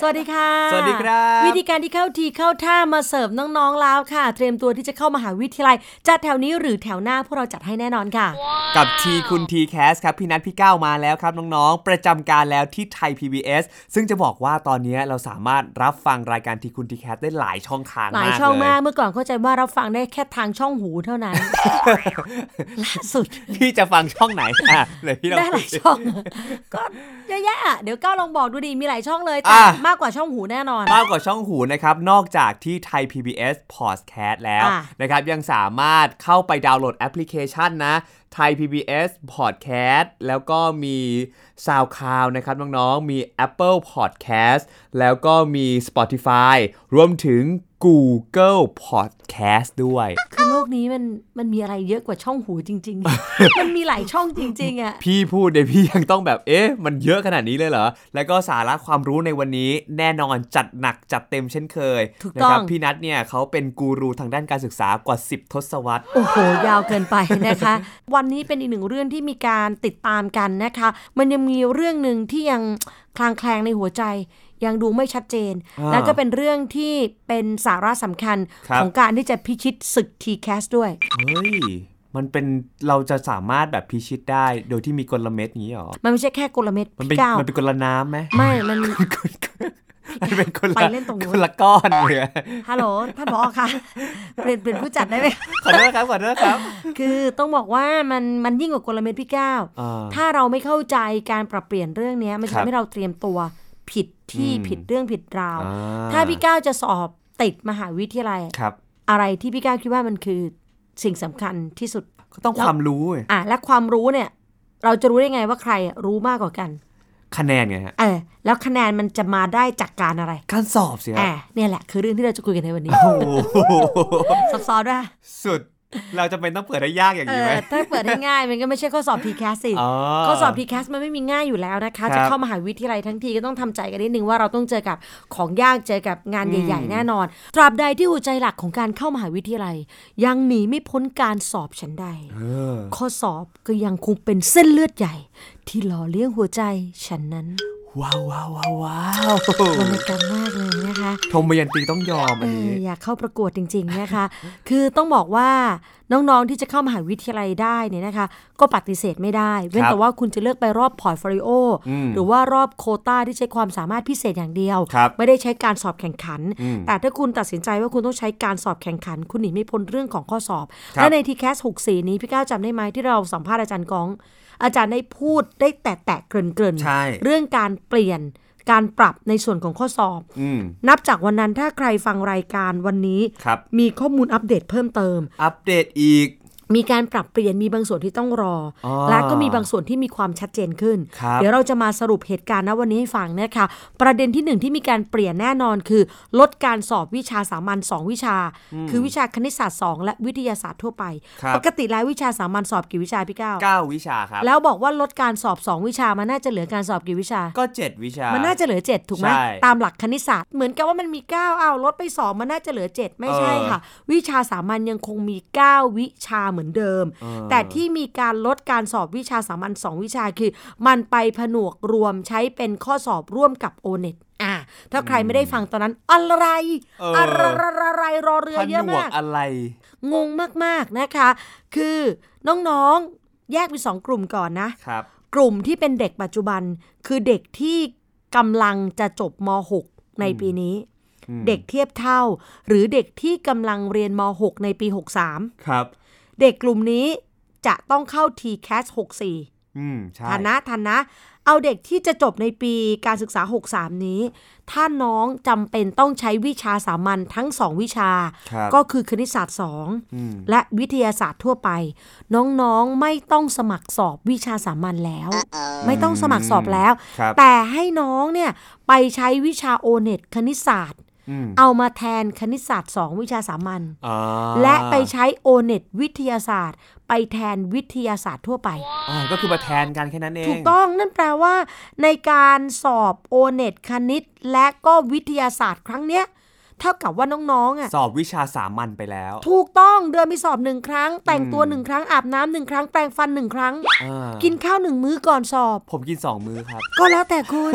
สวัสดีค่ะ สวัสดีครับ วิธีการที่เข้าทีเข้าท่ามาเสิร์ฟน้องๆแล้วค่ะ เตรียมตัวที่จะเข้ามหาวิทยาลัยจัดแถวนี้หรือแถวหน้าพวกเราจัดให้แน่นอนค่ะ กับทีคุณ TCAS ครับพี่นัทพี่ก้าวมาแล้วครับน้องๆ ประจำการแล้วที่ไทย PBS ซึ่งจะบอกว่าตอนนี้เราสามารถรับฟังรายการทีคุณ TCAS ได้หลายช่องทางหลายมากช่องเลมากเมื่อก่อนเข้าใจว่ารับฟังได้แค่ทางช่องหูเท่านั้นล่าสุดพี่จะฟังช่องไหนอะเลยพี่ลองได้หลายช่องก็เย อะแยะอะเดี๋ยวก้าวลองบอกดูดีมีหลายช่องเลยแต่อะมากกว่าช่องหูแน่นอน มากกว่าช่องหูนะครับนอกจากที่ไทย PBS Podcast แล้วอะนะครับยังสามารถเข้าไปดาวน์โหลดแอปพลิเคชันนะไทย PBS Podcast แล้วก็มี SoundCloud นะครับน้องๆมี Apple Podcast แล้วก็มี Spotify รวมถึง Google Podcast ด้วย คือโลกนี้มันมันมีอะไรเยอะกว่าช่องหูจริง ๆ มันมีหลายช่องจริง ๆอะ พี่พูดเดี๋ยวพี่ยังต้องแบบ เอ๊ะ มันเยอะขนาดนี้เลยเหรอ แล้วก็สาระความรู้ในวันนี้แน่นอนจัดหนักจัดเต็มเช่นเคยถูกนะต้องครับพี่นัทเนี่ยเขาเป็นกูรูทางด้านการศึกษากว่า 10 ทศวรรษ โอ้โห ยาวเกินไปนะคะ วันนี้เป็นอีกหนึ่งเรื่องที่มีการติดตามกันนะคะ มันยังมีเรื่องหนึ่งที่ยังคลางแคลงในหัวใจ ยังดูไม่ชัดเจนอ่าแล้วก็เป็นเรื่องที่เป็นสาระสำคัญครับของการที่จะพิชิตศึก TCAS ด้วย เฮ้ย มันเป็นเราจะสามารถแบบพิชิตได้โดยที่มีกลเม็ดนี้หรอ มันไม่ใช่แค่กลเม็ดมันเป็นพี่ก้าวมันเป็นกลน้ำไหมไม่ มันมันเป็นคนไปละเล่นตรงนู้นคนละก้อนเลยฮัลโหลท่านผอคะเปลี่ยนเปลี่ยนผู้จัดได้ไหมขอโทษครับขอโทษครับ คือต้องบอกว่ามันมันยิ่งกว่ากลเม็ดพี่ก้าวอ่าถ้าเราไม่เข้าใจการปรับเปลี่ยนเรื่องเนี้ยมันจะครับทำให้เราเตรียมตัว ผิดที่อืมผิดเรื่องผิดราวอ่ถ้าพี่ก้าวจะสอบติดมหาวิทยาลัยครับ อะไรที่พี่ก้าวคิดว่ามันคือสิ่งสำคัญที่สุดก็ต้องความรู้ไงอะและความรู้เนี่ย เราจะรู้ได้ไงว่าใครรู้มากกว่ากัน คะแนนไงฮะเออแล้วคะแนนมันจะมาได้จากการอะไร การสอบสิครัอะเนี่ยแหละคือเรื่องที่เราจะคุยกันในวันนี้โอ้โหซับซ้อนด้วยสุด เราจะเป็นต้องเปิดให้ยากอย่างเอนี้อไหมถ้าเปิดให้ง่ายมันก็ไม่ใช่ข้อสอบ TCAS สิอ๋อข้อสอบ TCAS มันไม่มีง่ายอยู่แล้วนะคะครับจะเข้ามหาวิทยาลัยทั้งทีก็ต้องทำใจกันนิดนึงว่าเราต้องเจอกับของยากเจอกับงานใหญ่อืมๆแน่นอน ตราบใดที่หัวใจหลักของการเข้ามหาวิทยาลัย ยังหนีไม่พ้นการสอบฉันใดเออข้อสอบก็ยังคงเป็นเส้นเลือดใหญ่ ที่หล่อเลี้ยงหัวใจฉันนั้น ว้าวว้าวว้าวว้าววรรณกรรมมากเลยนะคะทมยันตีต้องยอมอันนี้เอออยากเข้าประกวดจริง ๆนะคะ คือต้องบอกว่าน้องๆที่จะเข้ามหาวิทยาลัยได้เนี่ยนะคะ ก็ปฏิเสธไม่ได้ เว้นแต่ว่าคุณจะเลือกไปรอบ portfolio อืมหรือว่ารอบโควต้าที่ใช้ความสามารถพิเศษอย่างเดียวครับไม่ได้ใช้การสอบแข่งขันอืมแต่ถ้าคุณตัดสินใจว่าคุณต้องใช้การสอบแข่งขัน คุณหนีไม่พ้นเรื่องของข้อสอบครับและใน TCAS 64นี้พี่ก้าวจำได้ไหมที่เราสัมภาษณ์อาจารย์กอง อาจารย์ได้พูดได้แตะแตะๆเกริ่นเกริ่นๆใช่เรื่องการเปลี่ยนการปรับในส่วนของข้อสอบอืมนับจากวันนั้นถ้าใครฟังรายการวันนี้ครับมีข้อมูลอัปเดตเพิ่มเติม อัปเดตอีก มีการปรับเปลี่ยนมีบางส่วนที่ต้องรอออและก็มีบางส่วนที่มีความชัดเจนขึ้นครับเดี๋ยวเราจะมาสรุปเหตุการณ์ณวันนี้ให้ฟังนะคะประเด็นที่หนึ่งที่มีการเปลี่ยนแน่นอนคือ ลดการสอบวิชาสามัญ2วิชา คือวิชาคณิตศาสตร์ 2 และวิทยาศาสตร์ทั่วไปครับปกติแล้ววิชาสามัญสอบกี่วิชาพี่ก้าวเก้าวิชาครับแล้วบอกว่าลดการสอบ 2 วิชามันน่าจะเหลือการสอบกี่วิชา ก็เจ็ดวิชา มันน่าจะเหลือ 7 ถูกไหมใช่ตามหลักคณิตศาสตร์เหมือนกับว่ามันมี 9 เอาลดไป 2 มันน่าจะเหลือ 7 ไม่ใช่เออค่ะ วิชาสามัญยังคงมี 9 วิชาเหมือนเดิมเออแต่ที่มีการลดการสอบวิชาสามัญ2วิชาคือ มันไปผนวกรวมใช้เป็นข้อสอบร่วมกับ o n e t อะถ้าใครไม่ได้ฟังตอนนั้นอะไรเออออะไรรอเรือผเยนอะวกมากอะไร งงมากๆนะคะ คือน้องๆ แยกเป็นสองกลุ่มก่อนนะครับ กลุ่มที่เป็นเด็กปัจจุบัน คือเด็กที่กำลังจะจบม .6 ในปีนี้อืมเด็กเทียบเท่า หรือเด็กที่กำลังเรียนม .6 ในปี 63 ครับ เด็กกลุ่มนี้จะต้องเข้า TCAS 64อืมใช่ทันนะทันนะ เอาเด็กที่จะจบในปีการศึกษา 63 นี้ ถ้าน้องจำเป็นต้องใช้วิชาสามัญทั้งสองวิชาครับก็คือคณิตศาสตร์ 2 และวิทยาศาสตร์ทั่วไป น้องๆไม่ต้องสมัครสอบวิชาสามัญแล้ว ไม่ต้องสมัครสอบแล้วครับแต่ให้น้องเนี่ยไปใช้วิชาโอเน็ตคณิตศาสตร์อืม เอามาแทนคณิตศาสตร์ 2 วิชาสามัญอ่าและไปใช้โอเน็ตวิทยาศาสตร์ ไปแทนวิทยาศาสตร์ทั่วไปอ่าก็คือมาแทนกันแค่นั้นเอง ถูกต้องนั่นแปลว่า ในการสอบโอเน็ตคณิต และก็วิทยาศาสตร์ครั้งเนี้ย เท่ากับว่าน้องๆอะสอบวิชาสามัญไปแล้ว ถูกต้องเดือนมีสอบหนึ่งครั้ง แต่งตัวหนึ่งครั้งอาบน้ำหนึ่งครั้งแปรงฟันหนึ่งครั้งอ่ากินข้าวหนึ่งมื้อก่อนสอบ ผมกินสองมือครับ ก็แล้วแต่คุณ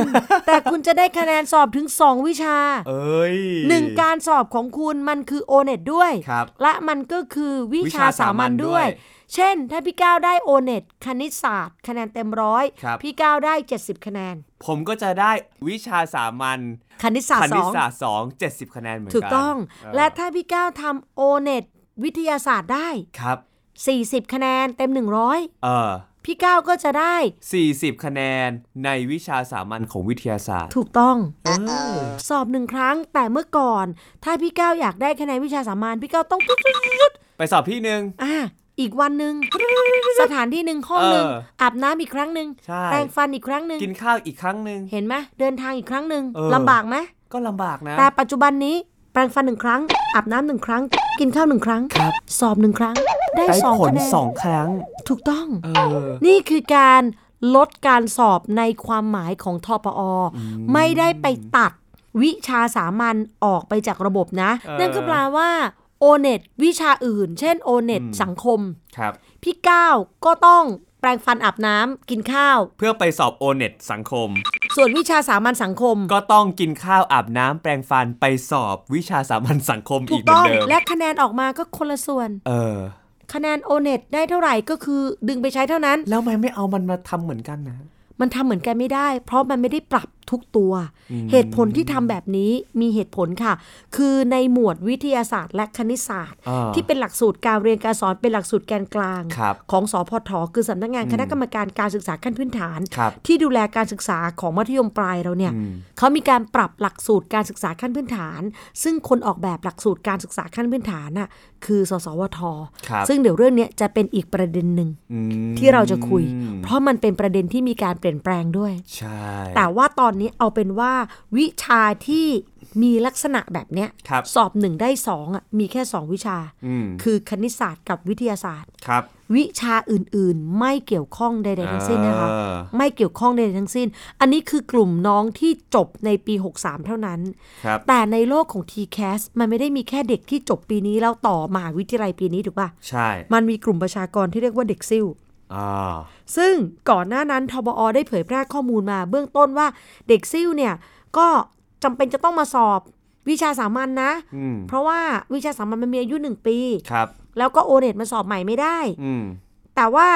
แต่คุณจะได้คะแนนสอบถึง 2 วิชา เอ้ยหนึ่งการสอบของคุณมันคือโอเน็ตด้วยครับและมันก็คือวิชาสามัญด้วยวิชาสามัญด้วยเช่น ถ้าพี่ก้าวได้โอเน็ตคณิตศาสตร์ คะแนนเต็มร้อยครับพี่ก้าวได้ 70 คะแนน ผมก็จะได้วิชาสามัญ คณิตศาสตคร์สณิตองศาสตร์สองเจ็ดสิบคะแนนเหมือนกัน ถูกต้องเออและถ้าพี่ก้าวทำโอเน็ตวิทยาศาสตร์ได้ครับ40คะแนนเต็ม100เออพี่ก้าวก็จะได้สี่สิบคะแนนในวิชาสามัญของวิทยาศาสตร์ ถูกต้องเออสอบหนึ่งครั้งแต่เมื่อก่อน ถ้าพี่ก้าวอยากได้คะแนนวิชาสามัญพี่ก้าวต้องตุ๊ดตุ๊ดตุ๊ดตุ๊ดไปสอบที่หนึ่งอ่า อีกวันหนึ่งสถานที่หนึ่งห้องหนึ่งเอออาบน้ำอีกครั้งหนึ่งใช่แปรงฟันอีกครั้งหนึ่งกินข้าวอีกครั้งหนึ่งเห็นไหมเดินทางอีกครั้งหนึ่งเออลำบากไหมก็ลำบากนะ แต่ปัจจุบันนี้แปรงฟันหนึ่งครั้ง อาบน้ำหนึ่งครั้ง กินข้าวหนึ่งครั้งครับสอบหนึ่งครั้ง ได้ได้สองผลคะแนนสองครั้ง ถูกต้องเออนี่คือการลดการสอบในความหมายของทปออไม่ได้ไปตัดวิชาสามัญออกไปจากระบบนะเออนั่นก็แปลว่า โอเน็ตวิชาอื่น เช่นโอเน็ตสังคมครับพี่ก้าวก็ต้องแปรงฟันอาบน้ำกินข้าว เพื่อไปสอบโอเน็ตสังคม ส่วนวิชาสามัญสังคม ก็ต้องกินข้าวอาบน้ำแปรงฟันไปสอบวิชาสามัญสังคมถูอีกกเหมือต้อนงเดิมและคะแนนออกมาก็คนละส่วน เออ คะแนนโอเน็ตได้เท่าไหร่ก็คือดึงไปใช้เท่านั้น แล้วทำไมไม่เอามันมาทำเหมือนกันนะ มันทำเหมือนกันไม่ได้ เพราะมันไม่ได้ปรับ ทุกตัว เหตุผลที่ทำแบบนี้มีเหตุผลค่ะ คือในหมวดวิทยาศาสตร์ และคณิตศาสตร์อ่าที่เป็นหลักสูตรการเรียนการสอนเป็นหลักสูตรแกนกลางครับของสพทคือสำนักงานคณะกรรมการการศึกษาขั้นพื้นฐานครับที่ดูแลการศึกษาของมัธยมปลายเราเนี่ยอืมเขามีการปรับหลักสูตรการศึกษาขั้นพื้นฐาน ซึ่งคนออกแบบหลักสูตรการศึกษาขั้นพื้นฐานน่ะคือสสวทครับซึ่งเดี๋ยวเรื่องเนี้ยจะเป็นอีกประเด็นหนึ่งอืมที่เราจะคุย เพราะมันเป็นประเด็นที่มีการเปลี่ยนแปลงด้วยใช่แต่ว่าตอนนี้เอาเป็นว่าวิชาที่มีลักษณะแบบเนี้ยครับสอบหนึ่งได้สองอะมีแค่สองวิชาอืมคือคณิตศาสตร์กับวิทยาศาสตร์ครับวิชาอื่นๆ ไม่เกี่ยวข้องใดๆทั้งสิ้นนะคะอ่าไม่เกี่ยวข้องใดๆทั้งสิ้น อันนี้คือกลุ่มน้องที่จบในปี 63 เท่านั้นครับแต่ในโลกของ TCAS มันไม่ได้มีแค่เด็กที่จบปีนี้แล้วต่อมหาวิทยาลัยปีนี้ถูกปะใช่ มันมีกลุ่มประชากรที่เรียกว่าเด็กซิ่วอ่า ซึ่งก่อนหน้านั้นทบอได้เผยแพร่ข้อมูลมา เบื้องต้นว่าเด็กซิ่วเนี่ย ก็จำเป็นจะต้องมาสอบวิชาสามัญนะอืมเพราะว่าวิชาสามัญมันมีอายุหนึ่งปีครับ แล้วก็โอเน็ตมาสอบใหม่ไม่ได้อืมแต่ว่า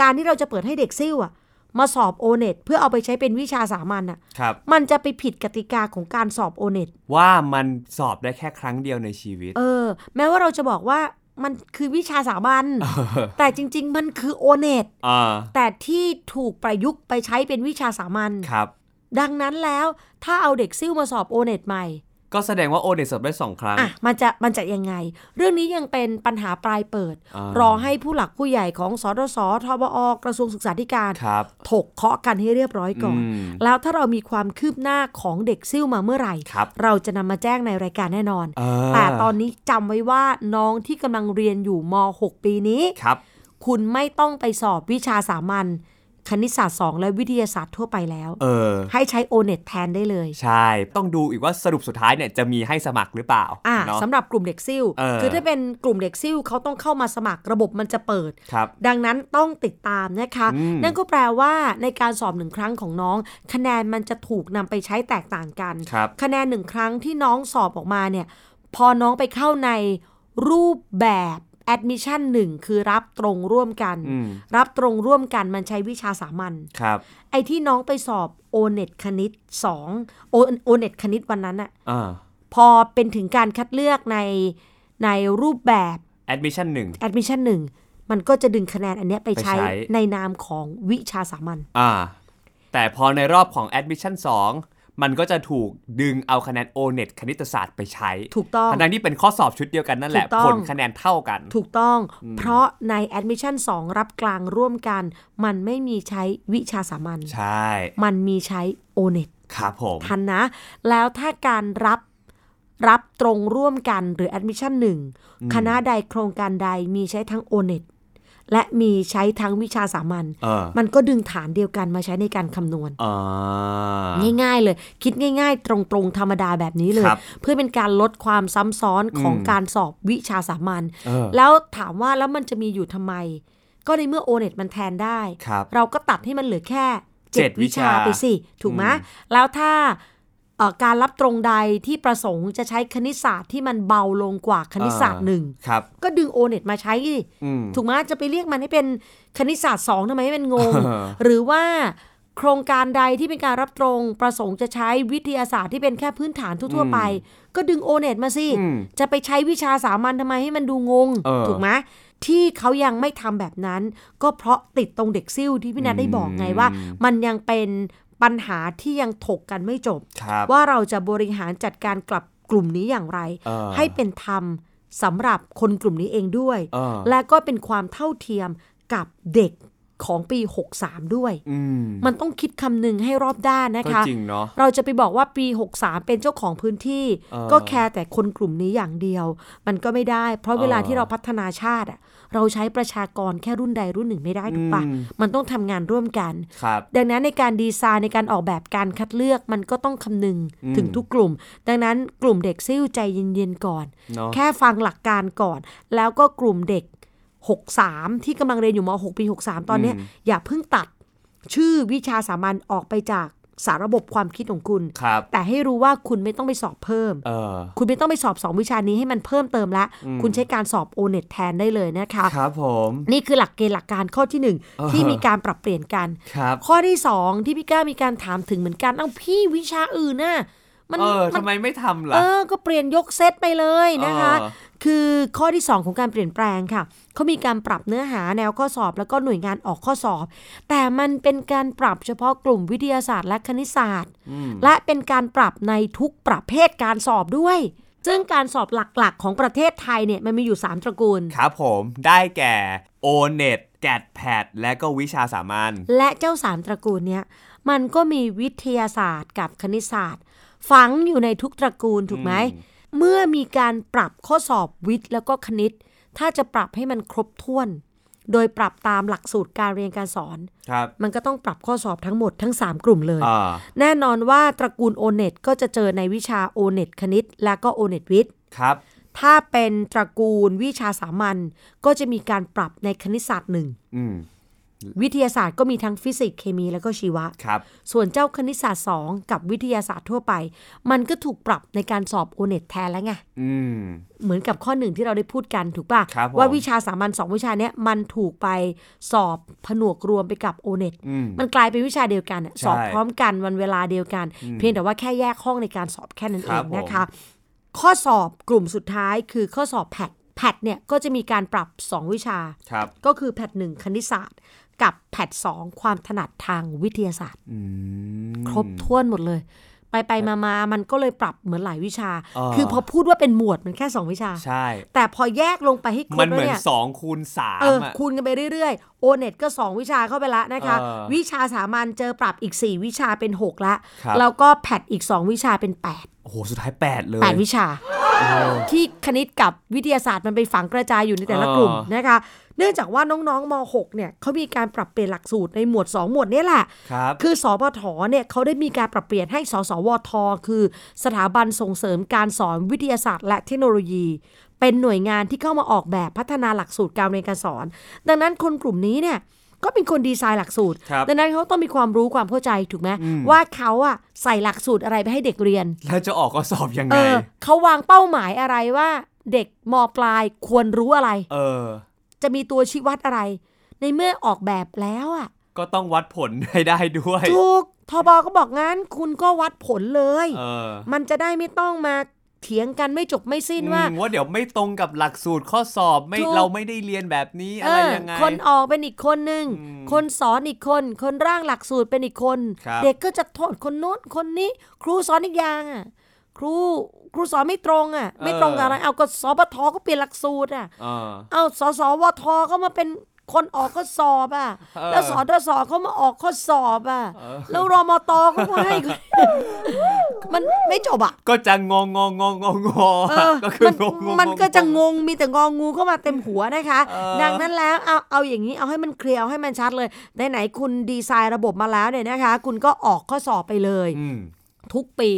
การที่เราจะเปิดให้เด็กซิ่วอะมาสอบโอเน็ตเพื่อเอาไปใช้เป็นวิชาสามัญอะครับมันจะไปผิดกติกาของการสอบโอเน็ตว่ามันสอบได้แค่ครั้งเดียวในชีวิต เออ แม้ว่าเราจะบอกว่า มันคือวิชาสามัญแต่จริง ๆ มันคือโอเน็ตอ่าแต่ที่ถูกประยุกต์ไปใช้เป็นวิชาสามัญครับดังนั้นแล้วถ้าเอาเด็กซิ่วมาสอบโอเน็ตใหม่ ก็แสดงว่าโอเน็ตสอบได้สองครั้ง อะมันจะมันจะยังไง เรื่องนี้ยังเป็นปัญหาปลายเปิดอ่ารอให้ผู้หลักผู้ใหญ่ของสทศทบอกระทรวงศึกษาธิการครับถกเคาะกันให้เรียบร้อยก่อนอืมแล้วถ้าเรามีความคืบหน้าของเด็กซิ่วมาเมื่อไหร่ครับเราจะนำมาแจ้งในรายการแน่นอนอ่าแต่ตอนนี้จำไว้ว่าน้องที่กำลังเรียนอยู่ม .6 ปีนี้ครับคุณไม่ต้องไปสอบวิชาสามัญ คณิตศาสตร์2และวิทยาศาสตร์ทั่วไปแล้ว เออ ให้ใช้โอเน็ตแทนได้เลย ใช่ ต้องดูอีกว่าสรุปสุดท้ายเนี่ยจะมีให้สมัครหรือเปล่าอ่าเนาะสำหรับกลุ่มเด็กซิ่วเออ คือถ้าเป็นกลุ่มเด็กซิ่วเขาต้องเข้ามาสมัครระบบมันจะเปิด ครับ ดังนั้นต้องติดตามนะคะ อืม นั่นก็แปลว่าในการสอบหนึ่งครั้งของน้อง คะแนนมันจะถูกนำไปใช้แตกต่างกัน ครับ คะแนนหนึ่งครั้งที่น้องสอบออกมาเนี่ย พอน้องไปเข้าในรูปแบบ admission 1คือรับตรงร่วมกันอืมรับตรงร่วมกันมันใช้วิชาสามัญครับไอ้ที่น้องไปสอบ o n e t คณิต2 o o n e t คณิตวันนั้นอะอ่าพอเป็นถึงการคัดเลือกในในรูปแบบ admission หนึ่ง admission 1มันก็จะดึงคะแนนอันเนี้ยไปใช้ไปใช้ในนามของวิชาสามัญอ่าแต่พอในรอบของ Admission 2มัน ก็จะถูกดึงเอาคะแนน O-NET คณิตศาสตร์ไปใช้ ถูกต้องทั้งที่เป็นข้อสอบชุดเดียวกันนั่นแหละถูกต้องผลคะแนนเท่ากัน ถูกต้อง เพราะใน Admission 2 รับกลางร่วมกัน มันไม่มีใช้วิชาสามัญใช่ มันมีใช้ O-NET ครับผมทันนะ แล้วถ้าการรับรับตรงร่วมกันหรือ Admission 1 คณะใดโครงการใดมีใช้ทั้ง O-NET และมีใช้ทั้งวิชาสามัญเออมันก็ดึงฐานเดียวกันมาใช้ในการคำนวณอ่าง่ายๆเลย คิดง่าย ๆ ตรงๆ ธรรมดาแบบนี้เลยครับเพื่อเป็นการลดความซ้ำซ้อนของอืมการสอบวิชาสามัญเออแล้วถามว่าแล้วมันจะมีอยู่ทำไม ก็ในเมื่อโอเน็ตมันแทนได้ครับเราก็ตัดให้มันเหลือแค่เจ็ด7วิชาวิชาไปสิ ถูกไหมอืมแล้วถ้าเอ่อ การรับตรงใดที่ประสงค์จะใช้คณิตศาสตร์ที่มันเบาลงกว่าคณิตศาสตร์หนึ่งครับก็ดึงโอเน็ตมาใช้ดิอืมถูกไหมจะไปเรียกมันให้เป็นคณิตศาสตร์สองทำไมให้มันงงเออหรือว่าโครงการใดที่เป็นการรับตรงประสงค์จะใช้วิทยาศาสตร์ที่เป็นแค่พื้นฐานทั่วๆไป ก็ดึงโอเน็ตมาสิอืมจะไปใช้วิชาสามัญทำไมให้มันดูงงเออถูกไหมที่เขายังไม่ทำแบบนั้น ก็เพราะติดตรงเด็กซิ่วที่พี่นัทได้บอกไงว่า มันยังเป็น ปัญหาที่ยังถกกันไม่จบครับว่าเราจะบริหารจัดการกับกลุ่มนี้อย่างไรเออให้เป็นธรรมสำหรับคนกลุ่มนี้เองด้วยเออและก็เป็นความเท่าเทียมกับเด็ก ของปี 63 ด้วยอืมมันต้องคิดคำนึงให้รอบด้านนะก็คะจริงเนาะเราจะไปบอกว่าปี 63 เป็นเจ้าของพื้นที่เออก็แคร์แต่คนกลุ่มนี้อย่างเดียว มันก็ไม่ได้ เพราะเวลาเออที่เราพัฒนาชาติอะเราใช้ประชากรแค่รุ่นใดรุ่นหนึ่งไม่ได้ถูกปะอืมมันต้องทำงานร่วมกันครับดังนั้นในการดีไซน์ในการออกแบบการคัดเลือกมันก็ต้องคำนึงอืมถึงทุกกลุ่ม ดังนั้นกลุ่มเด็กซิ่วใจเย็นๆก่อนเนาะแค่ฟังหลักการก่อน แล้วก็กลุ่มเด็ก 63 ที่กำลังเรียนอยู่ม 6 ปี 63 ตอนเนี้ยอืมอย่าเพิ่งตัดชื่อวิชาสามัญออกไปจากสารระบบความคิดของคุณครับแต่ให้รู้ว่าคุณไม่ต้องไปสอบเพิ่มเออคุณไม่ต้องไปสอบ 2 วิชานี้ให้มันเพิ่มเติมละ คุณใช้การสอบ o n e t แทนได้เลยนะคะครับผมนี่คือหลักเกณฑ์หลักการข้อที่หนึ่งเออที่มีการปรับเปลี่ยนกันครับข้อที่สองที่พี่ก้ามีการถามถึงเหมือนกัน เอ้าพี่วิชาอื่นน่ะ มันเออมันทำไมไม่ทำเอล่ะอก็เปลี่ยนยกเซตไปเลยนะคะเออคือข้อที่ 2 ของการเปลี่ยนแปลงค่ะ เขามีการปรับเนื้อหาแนวข้อสอบแล้วก็หน่วยงานออกข้อสอบ แต่มันเป็นการปรับเฉพาะกลุ่มวิทยาศาสตร์และคณิตศาสตร์ และเป็นการปรับในทุกประเภทการสอบด้วย ซึ่งการสอบหลักๆ ของประเทศไทยเนี่ยมันมีอยู่ 3 ตระกูล ครับผม ได้แก่ O-NET แกดแพดและก็วิชาสามัญ และเจ้าสามตระกูลเนี้ยมันก็มีวิทยาศาสตร์กับคณิตศาสตร์ ฝังอยู่ในทุกตระกูลถูกไหม เมื่อมีการปรับข้อสอบวิทย์แล้วก็คณิต ถ้าจะปรับให้มันครบถ้วน โดยปรับตามหลักสูตรการเรียนการสอนครับมันก็ต้องปรับข้อสอบทั้งหมดทั้ง 3 กลุ่มเลยอ่าแน่นอนว่าตระกูล o n e t ก็จะเจอในวิชา o n e t คณิต และก็ o n e t วิทย์ครับถ้าเป็นตระกูลวิชาสามัญก็จะมีการปรับในคณิตศาสตร์หนึ่งอืม วิทยาศาสตร์ก็มีทั้งฟิสิกส์เคมีแล้วก็ชีวะครับส่วนเจ้าคณิตศาสตร์ 2 กับวิทยาศาสตร์ทั่วไป มันก็ถูกปรับในการสอบโอเน็ตแทนแล้วไงอืมเหมือนกับข้อหนึ่งที่เราได้พูดกันถูกป่ะครับผมว่าวิชาสามัญสองวิชาเนี้ยมันถูกไปสอบผนวกรวมไปกับโอเน็ตอืมมันกลายเป็นวิชาเดียวกันอะใช่สอบพร้อมกันวันเวลาเดียวกัน เพียงแต่ว่าแค่แยกห้องในการสอบแค่นั้นคเอรับงผมนะคะ ข้อสอบกลุ่มสุดท้ายคือข้อสอบแพทแพทเนี่ยก็จะมีการปรับ 2 วิชาครับก็คือแพทหนึ่งคณิตศาสตร์ กับแพทสองความถนัดทางวิทยาศาสตร์อืมครบถ้วนหมดเลย ไปไปมามามันก็เลยปรับเหมือนหลายวิชาอ่าคือพอพูดว่าเป็นหมวดมันแค่ 2 วิชา ใช่ แต่พอแยกลงไปให้ครมับนแล้เหวมือนเนี่ยสองคูณสามเอออะคูณกันไปเรื่อยๆ โอเน็ตก็ 2 วิชาเข้าไปละนะคะเออวิชาสามัญเจอปรับอีก 4 วิชาเป็น 6 ละครับแล้วก็แพทอีก 2 วิชาเป็น 8 โอ้โห สุดท้ายแปดเลย 8 วิชา ที่คณิตกับวิทยาศาสตร์มันไปฝังกระจายอยู่ในแต่ละกลุ่มเออนะคะ เนื่องจากว่าน้องๆม .6 เนี่ยเขามีการปรับเปลี่ยนหลักสูตรในหมวด 2 หมวดเนี้แหละครับคือสพทเนี่ยเขาได้มีการปรับเปลี่ยนให้สสวท คือ สถาบันส่งเสริมการสอนวิทยาศาสตร์ และเทคโนโลยี เป็นหน่วยงานที่เข้ามาออกแบบพัฒนาหลักสูตรการเรียนการสอน ดังนั้นคนกลุ่มนี้เนี่ยก็เป็นคนดีไซน์หลักสูตรครับดังนั้นเขาต้องมีความรู้ความเข้าใจถูกไหมว่าเขาอะใส่หลักสูตรอะไรไปให้เด็กเรียน แล้วจะออกข้อสอบยังเอไงอเขาวางเป้าหมายอะไรว่าเด็กมปลายควรรู้อะไร เออ จะมีตัวชี้วัดอะไร ในเมื่อออกแบบแล้วอะก็ต้องวัดผลให้ได้ด้วยถูกทบก็บอกงั้น คุณก็วัดผลเลยเออมันจะได้ไม่ต้องมาเถียงกันไม่จบไม่สิ้นว่าอืมว่าเดี๋ยวไม่ตรงกับหลักสูตรข้อสอบไม่ถูกเราไม่ได้เรียนแบบนี้อะไรยังไงเออคนออกเป็นอีกคนหนึ่งอืมคนสอนอีกคน คนร่างหลักสูตรเป็นอีกคนครับเด็กก็จะโทษคนโน้นคนนี้ ครูสอนอีกอย่างอะ ครูครูสอนไม่ตรงอะ ไม่ตรงกับอะไร เอาก็สอบทอก็เปลี่ยนหลักสูตรอะเอาสอสอวทก็มาเป็นคนออกข้อสอบอะ แล้วสอทศเขามาออกข้อสอบอะ แล้วรอมตเขามาให้ มันไม่จบอะ ก็จะงงงงงงงก็คืองงมันก็จะงงมีแต่งงงูเข้ามาเต็มหัวนะคะ ดังนั้นแล้วเอาเอาอย่างนี้เอาให้มันเคลียร์ให้มันชัดเลยไหนไหนคุณดีไซน์ระบบมาแล้วเนี่ยนะคะ คุณก็ออกข้อสอบไปเลย ทุกปี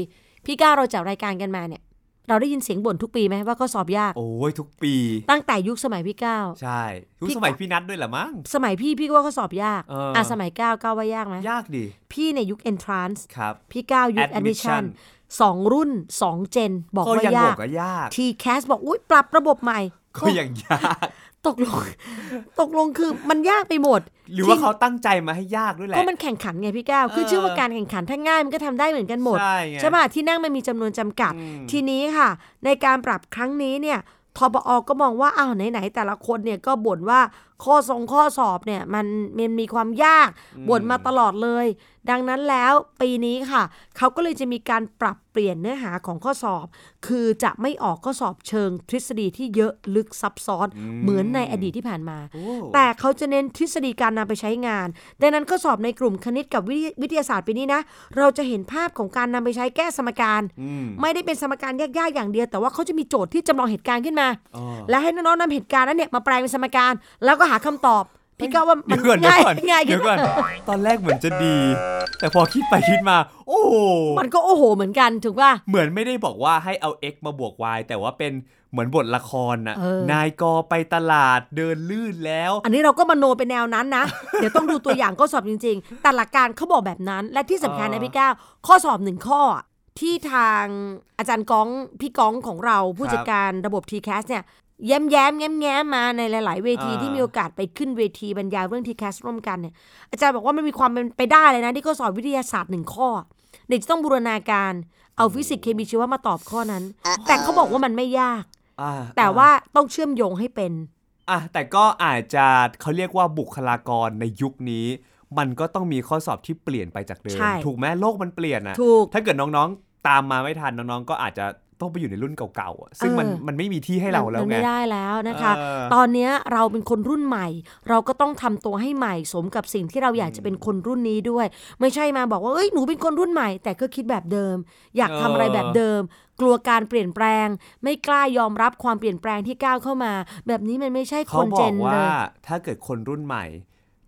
พี่ก้าวเราจัดรายการกันมาเนี่ยเราได้ยินเสียงบ่นทุกปีไหมว่าข้อสอบยาก โอ้ยทุกปี ตั้งแต่ยุคสมัยพี่ก้าวใช่ทุกพี่สมัยพี่นัดด้วยเหรอมั้งสมัยพี่พี่ก็ว่าข้อสอบยากเอออะสมัยก้าวก้าวว่ายากไหมยากดิพี่ในยุค entrance ครับพี่ก้าวยุค Admission admission สองรุ่นสองเจน บอกก็ว่ายังบยาอกกว่ายาก T cast บอกอุ้ยปรับระบบใหม่ก็ยังยาก ตกลง ตกลงคือมันยากไปหมด หรือว่าที่เขาตั้งใจมาให้ยากด้วยแหละก็มันแข่งขันไงพี่ก้าวคือเออชื่อว่าการแข่งขันถ้าง่ายมันก็ทำได้เหมือนกันหมดใช่ไงใช่ป่ะที่นั่งมันมีจำนวนจำกัดอืมทีนี้ค่ะ ในการปรับครั้งนี้เนี่ยทบอก็มองว่าอ้าวไหนๆแต่ละคนเนี่ยก็บ่นว่า ข้อทรงข้อสอบเนี่ยมันมันมีความยากบ่นมาตลอดเลย ดังนั้นแล้วปีนี้ค่ะ เขาก็เลยจะมีการปรับเปลี่ยนเนื้อหาของข้อสอบ คือจะไม่ออกข้อสอบเชิงทฤษฎีที่เยอะลึกซับซ้อนเหมือนในอดีตที่ผ่านมาโอ้แต่เขาจะเน้นทฤษฎีการนำไปใช้งาน ดังนั้นข้อสอบในกลุ่มคณิตกับวิทยวิทยาศาสตร์ปีนี้นะ เราจะเห็นภาพของการนำไปใช้แก้สมการอืมไม่ได้เป็นสมการยากๆอย่างเดียว แต่ว่าเขาจะมีโจทย์ที่จำลองเหตุการณ์ขึ้นมาอ๋อและให้น้องๆนำเหตุการณ์นั้นเนี่ยมาแปลงเป็นสมการ แล้วก็หาคำตอบ พี่ก็ว่ามัเดี๋นยวก่อนเดี๋ยวง่ายก่อนง่ายเดี๋ยวก่อนตอนแรกเหมือนจะดี แต่พอคิดไปคิดมา โอ้โหมันก็โอ้โหเหมือนกันถูกป่ะเหมือนไม่ได้บอกว่าให้เอา x มาบวก y แต่ว่าเป็นเหมือนบทละครน่ะเออนายกไปตลาดเดินลื่นแล้ว อันนี้เราก็มโนเป็นแนวนั้นนะ เดี๋ยวต้องดูตัวอย่างข้อสอบจริงๆ แต่หลักการเขาบอกแบบนั้น และที่สำคัญนะเออพี่ก้าวข้อสอบหนึ่งข้อที่ทางอาจารย์ก้องพี่ก้องของเราผู้จัดการระบบ TCAS เนี่ย แย้มแย้มแง้มแง้มมาในหลาย ๆ เวทีที่มีโอกาสไปขึ้นเวทีบรรยายเรื่อง TCAS ร่วมกันเนี่ยอาจารย์บอกว่ามันมีความเป็นไปได้เลยนะ ที่ข้อสอบวิทยาศาสตร์หนึ่งข้อ เด็กจะต้องบูรณาการเอาฟิสิกส์เคมีชีวะมาตอบข้อนั้น แต่เขาบอกว่ามันไม่ยากอ่าแต่ว่าต้องเชื่อมโยงให้เป็นอะแต่ก็อาจจะเขาเรียกว่าบุคลากรในยุคนี้ มันก็ต้องมีข้อสอบที่เปลี่ยนไปจากเดิมใช่ถูกไหมโลกมันเปลี่ยนอะถูกถ้าเกิดน้องๆตามมาไม่ทันน้องๆก็อาจจะ ต้องไปอยู่ในรุ่นเก่าๆอะซึ่งมันเออมันไม่มีที่ให้เราแล้วมันไงไม่ได้แล้วนะคะเออตอนเนี้ยเราเป็นคนรุ่นใหม่ เราก็ต้องทำตัวให้ใหม่สมกับสิ่งที่เราอยากจะเป็นคนรุ่นนี้ด้วย ไม่ใช่มาบอกว่าเอ้ยหนูเป็นคนรุ่นใหม่ แต่ก็คิดแบบเดิม อยากทำอะไรแบบเดิม กลัวการเปลี่ยนแปลง ไม่กล้ายอมรับความเปลี่ยนแปลงที่ก้าวเข้ามา แบบนี้มันไม่ใช่คเขานบเจอกนว่าเลยถ้าเกิดคนรุ่นใหม่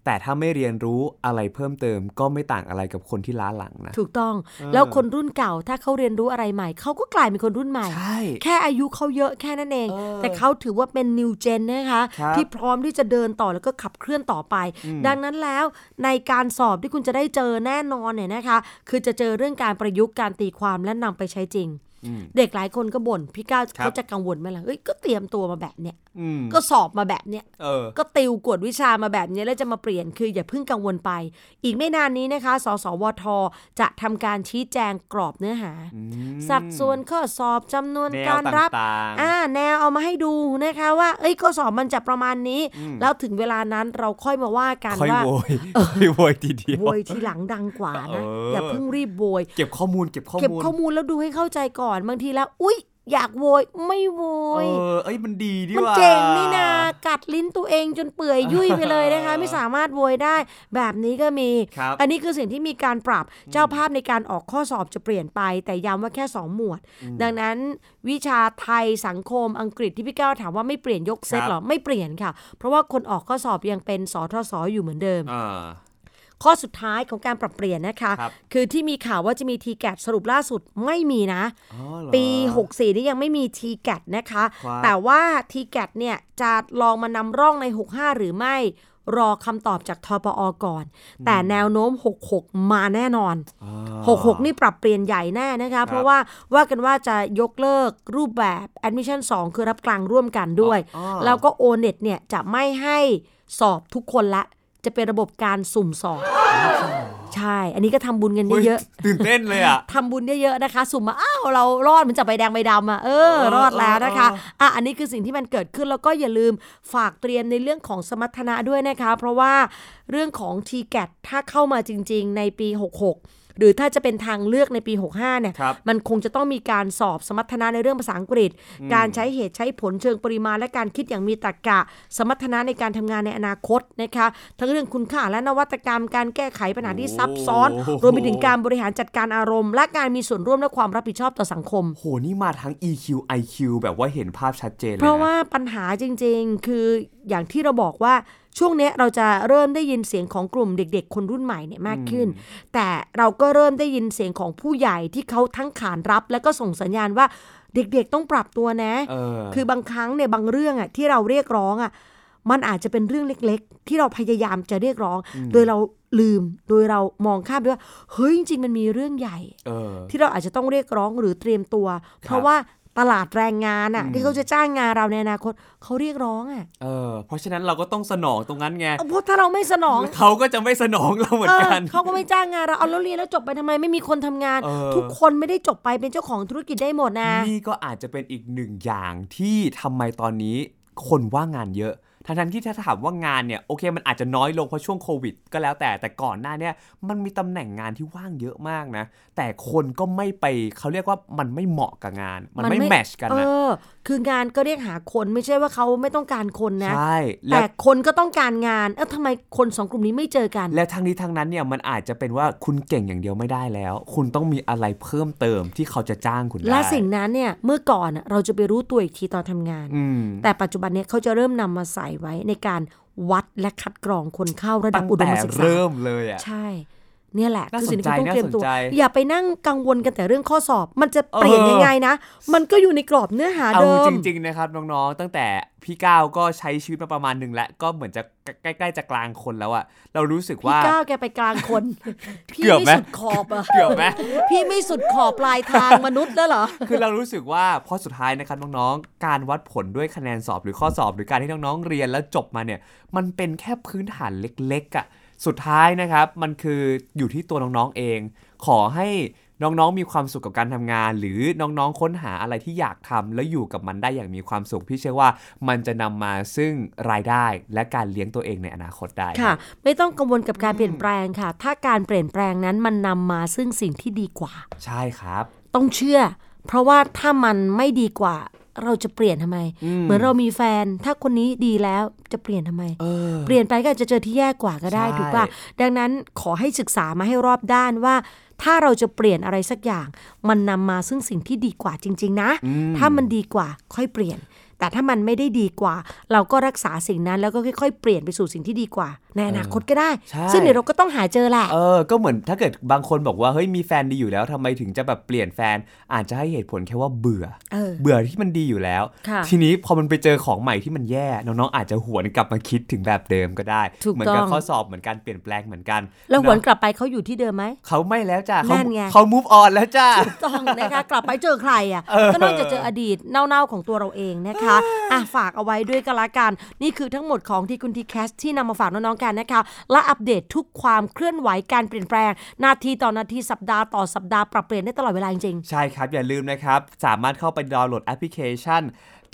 แต่ถ้าไม่เรียนรู้อะไรเพิ่มเติม ก็ไม่ต่างอะไรกับคนที่ล้าหลังนะถูกต้องแล้วคนรุ่นเก่าถ้าเขาเรียนรู้อะไรใหม่เขาก็กลายเป็นคนรุ่นใหม่ใช่แค่อายุเขาเยอะแค่นั้นเองเออแต่เขาถือว่าเป็น new gen นะคะครับที่พร้อมที่จะเดินต่อแล้วก็ขับเคลื่อนต่อไป ดังนั้นแล้วในการสอบที่คุณจะได้เจอแน่นอนเนี่ยนะคะ คือจะเจอเรื่องการประยุกต์การตีความและนำไปใช้จริงอืม เด็กหลายคนก็บ่นพี่ก้าวครับเขาจะกังวลไหมล่ะเอ้ยก็เตรียมตัวมาแบบเนี้ยอืมก็สอบมาแบบเนี้ยเออก็ติวกวดวิชามาแบบนี้แล้วจะมาเปลี่ยนคืออย่าเพิ่งกังวลไป อีกไม่นานนี้นะคะ สสวท จะทำการชี้แจงกรอบเนื้อหา สัดส่วนข้อสอบจำนวนแนวการรับต่างๆอ่าแนวเอามาให้ดูนะคะว่า เอ้ยข้อสอบมันจะประมาณนี้ แล้วถึงเวลานั้นเราค่อยมาว่ากันค่อยว่าโวยค่อยโวยทีเดียวโวยทีหลังดังกว่านะเออออย่าเพิ่งรีบโวยเก็บข้อมูลเก็บข้อเก็บมูลข้อมูลแล้วดูให้เข้าใจก่อนบางทีแล้ว อุ๊ย อยากโวยไม่โวเอยอเอ้ยมันดีดีมันว่าเจ๋งนี่นากัดลิ้นตัวเองจนเปื่อยยุ่ยไปเลยนะคะ ไม่สามารถโวยได้ แบบนี้ก็มีครับอันนี้คือสิ่งที่มีการปรับเจ้าภาพในการออกข้อสอบจะเปลี่ยนไป แต่ย้ำว่าแค่ 2 หมวด ดังนั้นวิชาไทยสังคมอังกฤษที่พี่ก้าวถามว่าไม่เปลี่ยนยกเซตครับหรอไม่เปลี่ยนค่ะ เพราะว่าคนออกข้อสอบยังเป็นสทศอยู่เหมือนเดิมอ่า ข้อสุดท้ายของการปรับเปลี่ยนนะคะครับคือที่มีข่าวว่าจะมี t ีแกสรุปล่าสุดไม่มีนะอ๋อเหรอปี 64 นี่ยังไม่มี t ีแกนะคะครับแต่ว่า t ีแกเนี่ยจะลองมานำร่องใน 65 หรือไม่รอคำตอบจากทปอก่อน แต่แนวโน้ม 66 มาแน่นอนอ่า66 นี่ปรับเปลี่ยนใหญ่แน่นะคะเพราะว่าว่ากันว่าจะยกเลิกรูปแบบ admission 2 คือรับกลางร่วมกันด้วยอ๋อแล้วก็ o n e t เนี่ยจะไม่ให้สอบทุกคนละ จะเป็นระบบการสุ่มสอบใช่ อันนี้ก็ทำบุญกันฮ้เยอะตื่นเต้นเลยอะๆทำบุญเยอะๆนะคะ สุ่มมาอ้าวเรารอดมันจะใบแดงใบดำอะเออเออ รอดแล้วนะคะเออเอออะอันนี้คือสิ่งที่มันเกิดขึ้นแล้วก็อย่าลืมฝากเตรียมในเรื่องของสมรรถนะด้วยนะคะ เพราะว่าเรื่องของ t g a t ถ้าเข้ามาจริง ๆ ในปี 66 หรือถ้าจะเป็นทางเลือกในปี 65เนี่ยครับมันคงจะต้องมีการสอบสมรรถนะในเรื่องภาษาอังกฤษ การใช้เหตุใช้ผลเชิงปริมาณ และการคิดอย่างมีตรรกะ สมรรถนะในการทำงานในอนาคตนะคะทั้งเรื่องคุณค่าและนวัตกรรม การแก้ไขปัญหาที่ซับซ้อนโอ้โหรวมไปถึงการบริหารจัดการอารมณ์ และการมีส่วนร่วมและความรับผิดชอบต่อสังคมโหนี่มาทั้ง EQ IQ แบบว่าเห็นภาพชัดเจนเลยเพราะนว่าปัญหาจริง ๆ คืออย่างที่เราบอกว่าช่วงเนี้ยเราจะเริ่มได้ยินเสียงของกลุ่มเด็ก ๆ คนรุ่นใหม่เนี่ยมากขึ้น แต่เราก็เริ่มได้ยินเสียงของผู้ใหญ่ที่เขาทั้งขานรับ แล้วก็ส่งสัญญาณว่าเด็กๆต้องปรับตัวนะเออคือบางครั้งเนี่ยบางเรื่องอะที่เราเรียกร้องอะมันอาจจะเป็นเรื่องเล็กๆ ที่เราพยายามจะเรียกร้อง โดยเราลืม โดยเรามองข้ามไปว่าเฮ้ยจริงๆมันมีเรื่องใหญ่เออที่เราอาจจะต้องเรียกร้องหรือเตรียมตัว เพราะว่า ตลาดแรงงานอะ ที่เขาจะจ้างงานเราในอนาคตเขาเรียกร้องอะเออเพราะฉะนั้นเราก็ต้องสนองตรงนั้นไงเอาเพราะถ้าเราไม่สนองเขาก็จะไม่สนองเราเหมือนกันเออเขาก็ไม่จ้างงานเราเอาแล้วเรียนแล้วจบไปทำไมไม่มีคนทำงานเออทุกคนไม่ได้จบไปเป็นเจ้าของธุรกิจได้หมดนะนี่ก็อาจจะเป็นอีกหนึ่งอย่างที่ทำไมตอนนี้คนว่างงานเยอะ ทั้งทั้งๆที่ถ้าถามว่างานเนี่ยโอเคมันอาจจะน้อยลงเพราะช่วงโควิด ก็แล้วแต่แต่ก่อนหน้าเนี่ยมันมีตำแหน่งงานที่ว่างเยอะมากนะ แต่คนก็ไม่ไปเขาเรียกว่ามันไม่เหมาะกับงาน มันไม่แมทชกันเอนะอคืองานก็เรียกหาคนไม่ใช่ว่าเขาไม่ต้องการคนนะใช่และแต่คนก็ต้องการงานเออทำไมคนสองกลุ่มนี้ไม่เจอกัน และทั้งนี้ทั้งนั้นเนี่ยมันอาจจะเป็นว่าคุณเก่งอย่างเดียวไม่ได้แล้ว คุณต้องมีอะไรเพิ่มเติมที่เขาจะจ้างคุณได้และสิ่งนั้นเนี่ยเมื่อก่อนอะเราจะไปรู้ตัวอีกทีตอนทำงานอืมแต่ปัจจุบันเนี่ยเขาจะเริ่มนำมาใส่ไว้ในการวัดและคัดกรองคนเข้าระดับตั้งอุดแต่มศึกษาเริ่มเลยอะใช่ เนี่ยแหละน่าคือสิ่งที่คุณต้องสนใจเตรียมตัวน่าสนใจอย่าไปนั่งกังวลกันแต่เรื่องข้อสอบ มันจะเปลี่ยนเออยังไงนะ มันก็อยู่ในกรอบเนื้อหาเอาเดิมจริงๆนะครับน้องๆ ตั้งแต่พี่ก้าวก็ใช้ชีวิตมาประมาณหนึ่งแล้ว ก็เหมือนจะใกล้ๆจะกลางคนแล้วอะเรารู้สึกพี่ว่าก้าวแกไปกลางคน พี่เกือบไหมไม่สุดขอบอะเกือบไหมพี่ไม่สุดขอบปลายทางมนุษย์แล้วเหรอ คือเรารู้สึกว่าพอสุดท้ายนะครับน้องๆ การวัดผลด้วยคะแนนสอบหรือข้อสอบ หรือการที่น้องๆเรียนแล้วจบมาเนี่ย มันเป็นแค่พื้นฐานเล็กๆอะ สุดท้ายนะครับมันคืออยู่ที่ตัวน้องๆเอง ขอให้น้องๆมีความสุขกับการทำงาน หรือน้องๆค้นหาอะไรที่อยากทำแล้วอยู่กับมันได้อย่างมีความสุข พี่เชื่อว่ามันจะนำมาซึ่งรายได้และการเลี้ยงตัวเองในอนาคตได้ค่ะ ไม่ต้องกังวลกับการเปลี่ยนแปลงค่ะ ถ้าการเปลี่ยนแปลงนั้นมันนำมาซึ่งสิ่งที่ดีกว่า ใช่ครับ ต้องเชื่อ เพราะว่าถ้ามันไม่ดีกว่า เราจะเปลี่ยนทำไม เหมือนเรามีแฟน ถ้าคนนี้ดีแล้วจะเปลี่ยนทำไมเออเปลี่ยนไปก็อาจจะเจอที่แย่กว่าก็ได้ใช่ถูกป่ะดังนั้นขอให้ศึกษามาให้รอบด้านว่า ถ้าเราจะเปลี่ยนอะไรสักอย่าง มันนำมาซึ่งสิ่งที่ดีกว่าจริง ๆ นะ ถ้ามันดีกว่าค่อยเปลี่ยน แต่ถ้ามันไม่ได้ดีกว่า เราก็รักษาสิ่งนั้นแล้วก็ค่อยๆ เปลี่ยนไปสู่สิ่งที่ดีกว่า ในอนาคตก็ได้ใช่ซึ่งเดี๋ยวเราก็ต้องหาเจอแหละเออก็เหมือนถ้าเกิดบางคนบอกว่าเฮ้ยมีแฟนดีอยู่แล้วทำไมถึงจะแบบเปลี่ยนแฟน อาจจะให้เหตุผลแค่ว่าเบื่อเออเบื่อที่มันดีอยู่แล้วค่ะทีนี้พอมันไปเจอของใหม่ที่มันแย่น้องๆอาจจะหวนกลับมาคิดถึงแบบเดิมก็ได้ถูกเหมือนกับต้องข้อสอบเหมือนการเปลี่ยนแปลงเหมือนกัน แล้วหวนเอะกลับไปเขาอยู่ที่เดิมไหมเขาไม่แล้วจ้ะเขานั่นไงเขา move on แล้วจ้าต้องนะคะกลับไปเจอใครอะก็นอกจากเจออดีตเน่าๆของตัวเราเองนะคะอะฝากเอาไว้ด้วยกันละกัน นี่คือทั้งหมดของที่คุณทีแคสที่นำมาฝากน้องๆกันนะคะ และอัปเดตทุกความเคลื่อนไหวการเปลี่ยนแปลง นาทีต่อนาทีสัปดาห์ต่อสัปดาห์ปรับเปลี่ยนได้ตลอดเวลาจริงใช่ครับ อย่าลืมนะครับ สามารถเข้าไปดาวน์โหลดแอปพลิเคชัน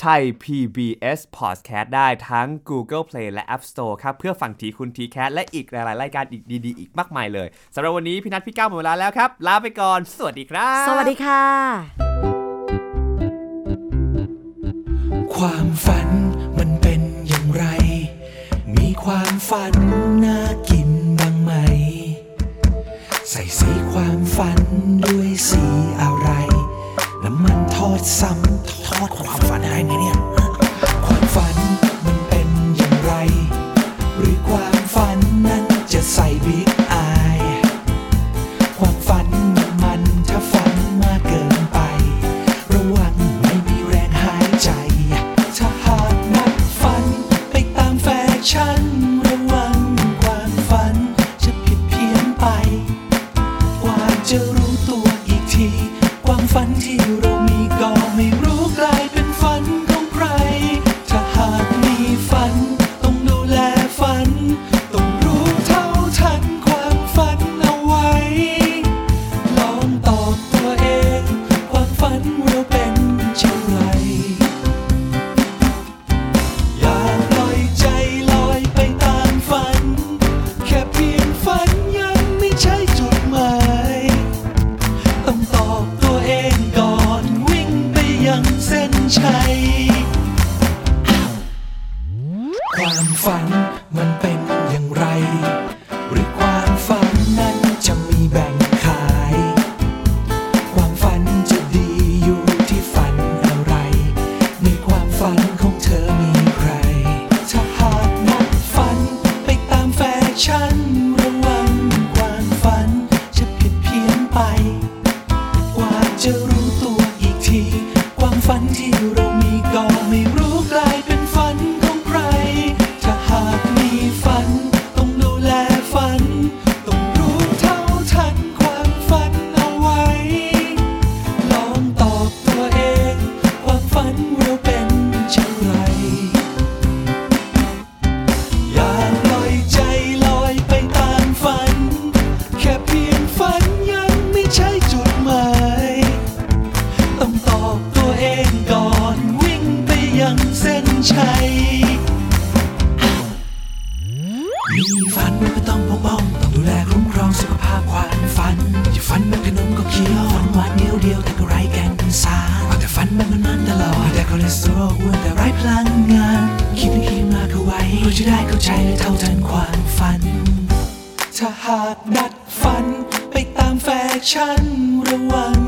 ไทย PBS Podcast ได้ทั้ง Google Play และ App Store ครับ เพื่อฟังทีคุณทีแคสและอีกหลายๆ รายการอีกดีๆ อีกมากมายเลยสำหรับวันนี้พี่นัทพี่ก้าวหมดเวลาแล้วครับ ลาไปก่อน สวัสดีครับๆสวัสดีค่ะ ความฝันมันเป็นอย่างไร มีความฝันน่ากินบ้างไหม ใส่สีความฝันด้วยสีอะไร น้ำมันทอดซ้ำ กว่าจะรู้ตัวอีกที ความฝันที่เรามี ได้เข้าใจและเท่าทันความฝัน ถ้าหากดัดฝันไปตามแฟชั่นระวัง